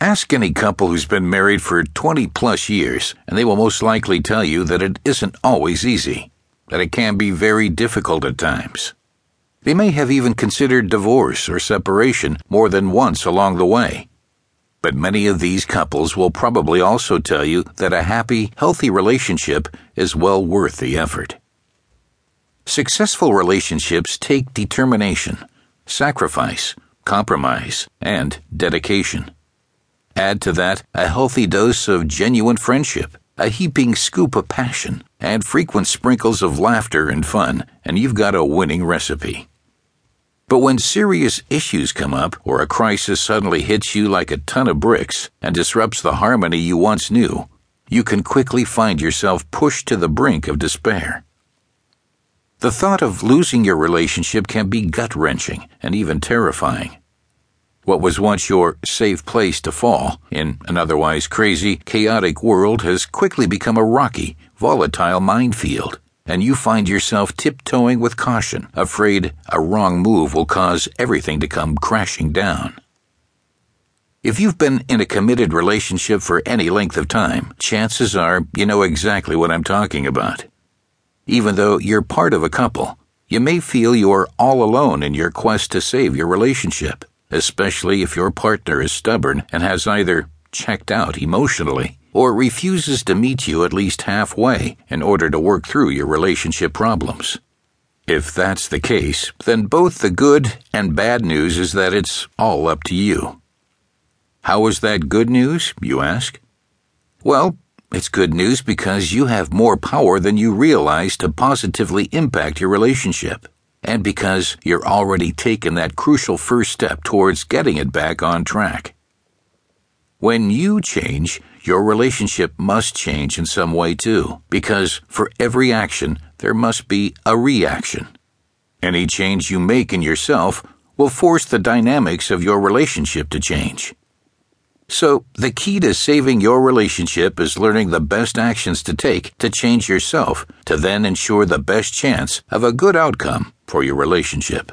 Ask any couple who's been married for 20 plus years, and they will most likely tell you that it isn't always easy, that it can be very difficult at times. They may have even considered divorce or separation more than once along the way. But many of these couples will probably also tell you that a happy, healthy relationship is well worth the effort. Successful relationships take determination, sacrifice, compromise, and dedication. Add to that a healthy dose of genuine friendship, a heaping scoop of passion, and frequent sprinkles of laughter and fun, and you've got a winning recipe. But when serious issues come up, or a crisis suddenly hits you like a ton of bricks and disrupts the harmony you once knew, you can quickly find yourself pushed to the brink of despair. The thought of losing your relationship can be gut wrenching and even terrifying. What was once your safe place to fall in an otherwise crazy, chaotic world has quickly become a rocky, volatile minefield and you find yourself tiptoeing with caution, afraid a wrong move will cause everything to come crashing down. If you've been in a committed relationship for any length of time, chances are you know exactly what I'm talking about. Even though you're part of a couple, you may feel you're all alone in your quest to save your relationship, especially if your partner is stubborn and has either checked out emotionally or refuses to meet you at least halfway in order to work through your relationship problems. If that's the case, then both the good and bad news is that it's all up to you. How is that good news, you ask? Well, it's good news because you have more power than you realize to positively impact your relationship, and because you're already taking that crucial first step towards getting it back on track. When you change, your relationship must change in some way too, because for every action, there must be a reaction. Any change you make in yourself will force the dynamics of your relationship to change. So, the key to saving your relationship is learning the best actions to take to change yourself to then ensure the best chance of a good outcome for your relationship.